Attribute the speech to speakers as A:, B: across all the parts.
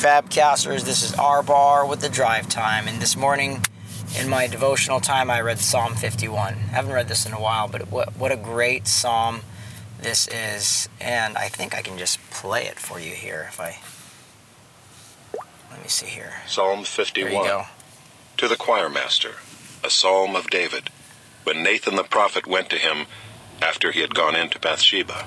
A: Fabcasters. This is our Bar with the drive time. And this morning, in my devotional time, I read Psalm 51. I haven't read this in a while, but what, what a great psalm this is. And I think I can just play it for you here if I. Let me see here.
B: Psalm
A: There you
B: 51.
A: go.
B: To the choir master, a psalm of David, when Nathan the prophet went to him after he had gone into Bathsheba.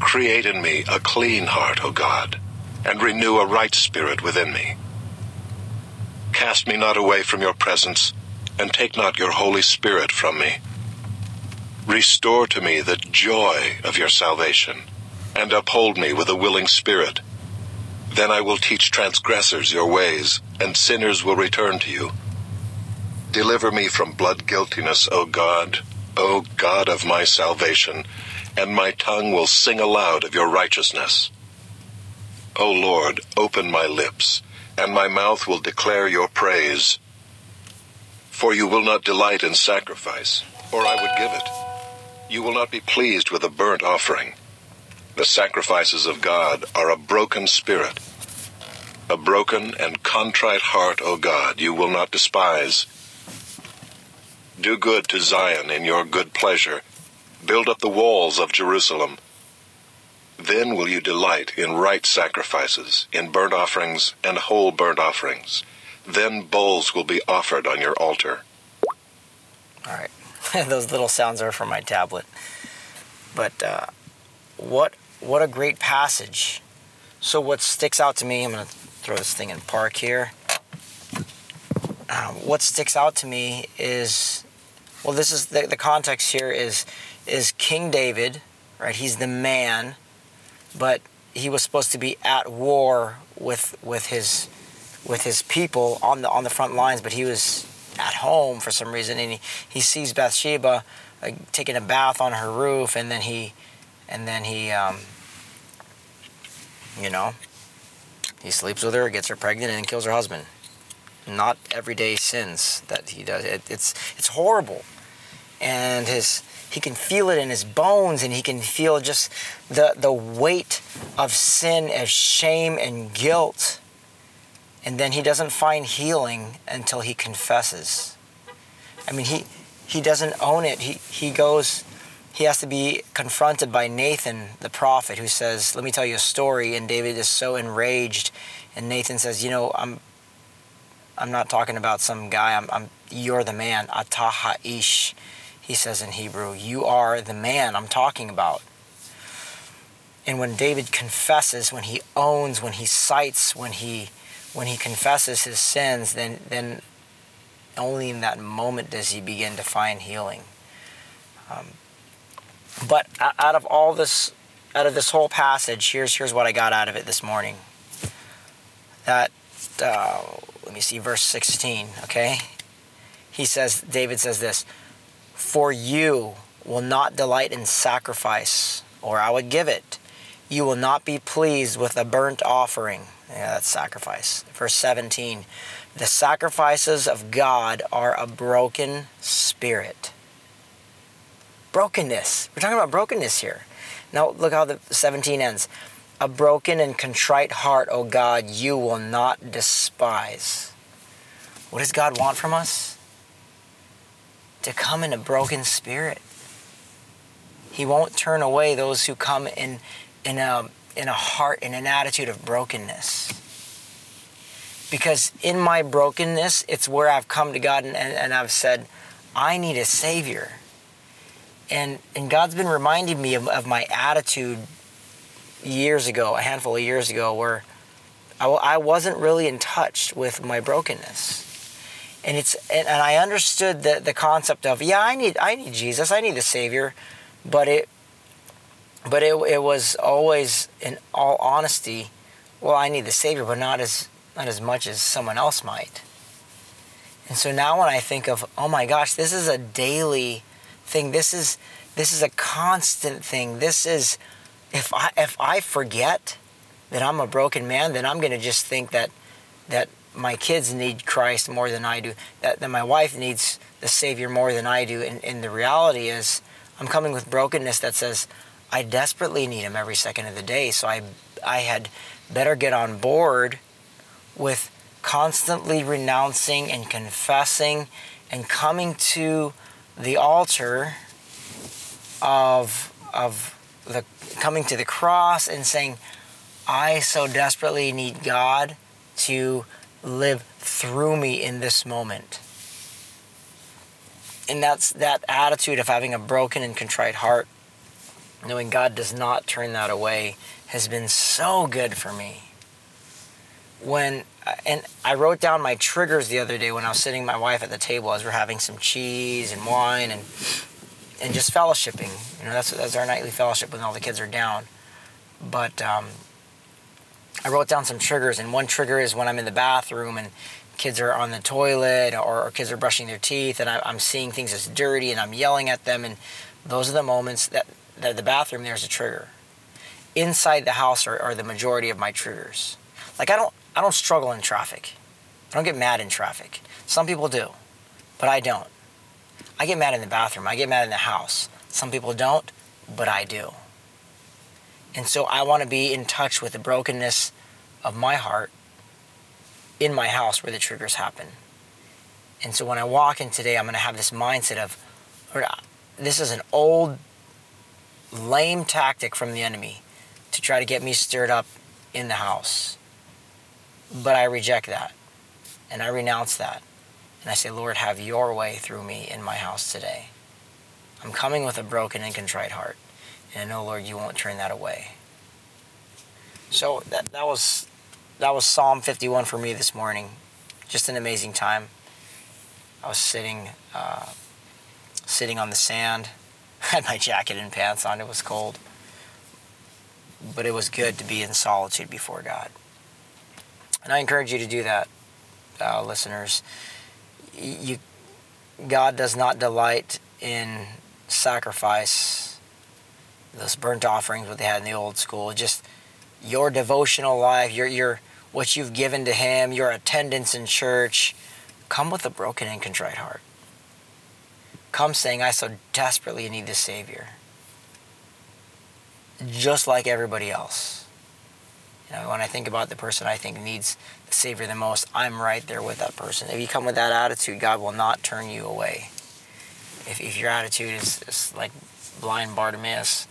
B: Create in me a clean heart, O God, and renew a right spirit within me. Cast me not away from your presence, and take not your Holy Spirit from me. Restore to me the joy of your salvation, and uphold me with a willing spirit. Then I will teach transgressors your ways, and sinners will return to you. Deliver me from blood guiltiness, O God, O God of my salvation, and my tongue will sing aloud of your righteousness. O Lord, open my lips, and my mouth will declare your praise. For you will not delight in sacrifice, or I would give it. You will not be pleased with a burnt offering. The sacrifices of God are a broken spirit. A broken and contrite heart, O God, you will not despise. Do good to Zion in your good pleasure. Build up the walls of Jerusalem. Then will you delight in right sacrifices, in burnt offerings and whole burnt offerings. Then bulls will be offered on your altar.
A: All right. Those little sounds are from my tablet. But uh, what what a great passage. So what sticks out to me, I'm going to throw this thing in park here. Uh, what sticks out to me is, well, this is the, the context here is is King David, right? He's the man, but he was supposed to be at war with with his with his people on the on the front lines, but he was at home for some reason, and he, he sees Bathsheba uh, taking a bath on her roof, and then he and then he um, you know he sleeps with her, gets her pregnant, and kills her husband. Not everyday sins that he does. It, it's it's horrible, and his he can feel it in his bones, and he can feel just the the weight of sin, of shame and guilt. And then he doesn't find healing until he confesses. I mean, he he doesn't own it. He he goes. He has to be confronted by Nathan, the prophet, who says, "Let me tell you a story." And David is so enraged, and Nathan says, "You know, I'm I'm not talking about some guy. I'm, I'm you're the man. Atah ish, he says in Hebrew. You are the man I'm talking about. And when David confesses, when he owns, when he cites, when he when he confesses his sins, then then only in that moment does he begin to find healing. Um, but out of all this, out of this whole passage, here's here's what I got out of it this morning. That uh, let me see, verse 16. Okay, he says, David says this: "For you will not delight in sacrifice, or I would give it. You will not be pleased with a burnt offering." Yeah, that's sacrifice. Verse 17 The sacrifices of God are a broken spirit. Brokenness. We're talking about brokenness here. Now, look how the 17 ends. A broken and contrite heart, O God, you will not despise. What does God want from us? To come in a broken spirit. He won't turn away those who come in, in a in a heart, in an attitude of brokenness. Because in my brokenness, it's where I've come to God and, and, and I've said, I need a Savior. And, and God's been reminding me of, of my attitude years ago, a handful of years ago, where I, I wasn't really in touch with my brokenness. And it's and, and I understood the, the concept of yeah I need I need Jesus I need the Savior, but it but it, it was always in all honesty, well I need the Savior but not as not as much as someone else might. And so now when I think of oh my gosh this is a daily thing this is this is a constant thing this is if I if I forget that I'm a broken man, then I'm going to just think that that my kids need Christ more than I do. That that my wife needs the Savior more than I do. And, and the reality is, I'm coming with brokenness that says I desperately need Him every second of the day. So I I had better get on board with constantly renouncing and confessing and coming to the altar of of the coming to the cross and saying, I so desperately need God to live through me in this moment. And that's that attitude of having a broken and contrite heart, knowing God does not turn that away, has been so good for me. When and I wrote down my triggers the other day when I was sitting my wife at the table as we're having some cheese and wine and and just fellowshipping. You know, that's that's our nightly fellowship when all the kids are down. But um, I wrote down some triggers, and one trigger is when I'm in the bathroom and kids are on the toilet or, or kids are brushing their teeth, and I, am seeing things as dirty, and I'm yelling at them, and those are the moments that, that the bathroom there's a trigger. Inside the house are, are the majority of my triggers. Like I don't I don't struggle in traffic. I don't get mad in traffic. Some people do, but I don't. I get mad in the bathroom. I get mad in the house. Some people don't, but I do. And so I want to be in touch with the brokenness of my heart in my house where the triggers happen. And so when I walk in today, I'm going to have this mindset of this is an old, lame tactic from the enemy to try to get me stirred up in the house. But I reject that and I renounce that. And I say, Lord, have your way through me in my house today. I'm coming with a broken and contrite heart. And I know, Lord, you won't turn that away. So that, that was that was Psalm 51 for me this morning. Just an amazing time. I was sitting uh, sitting on the sand. I had my jacket and pants on. It was cold. But it was good to be in solitude before God. And I encourage you to do that, uh, listeners you, God does not delight in sacrifice, those burnt offerings what they had in the old school. Just your devotional life, your your what you've given to Him, your attendance in church, come with a broken and contrite heart. Come saying, "I so desperately need the Savior," just like everybody else. You know, when I think about the person I think needs the Savior the most, I'm right there with that person. If you come with that attitude, God will not turn you away. If, if your attitude is, is like blind Bartimaeus,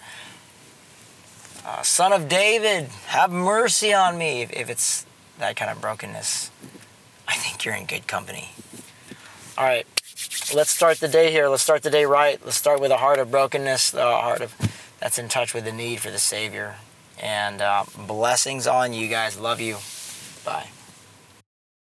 A: uh, Son of David, have mercy on me. If, if it's that kind of brokenness, I think you're in good company. All right, let's start the day here. Let's start the day right. Let's start with a heart of brokenness, a heart of that's in touch with the need for the Savior. And uh, blessings on you guys. Love you. Bye.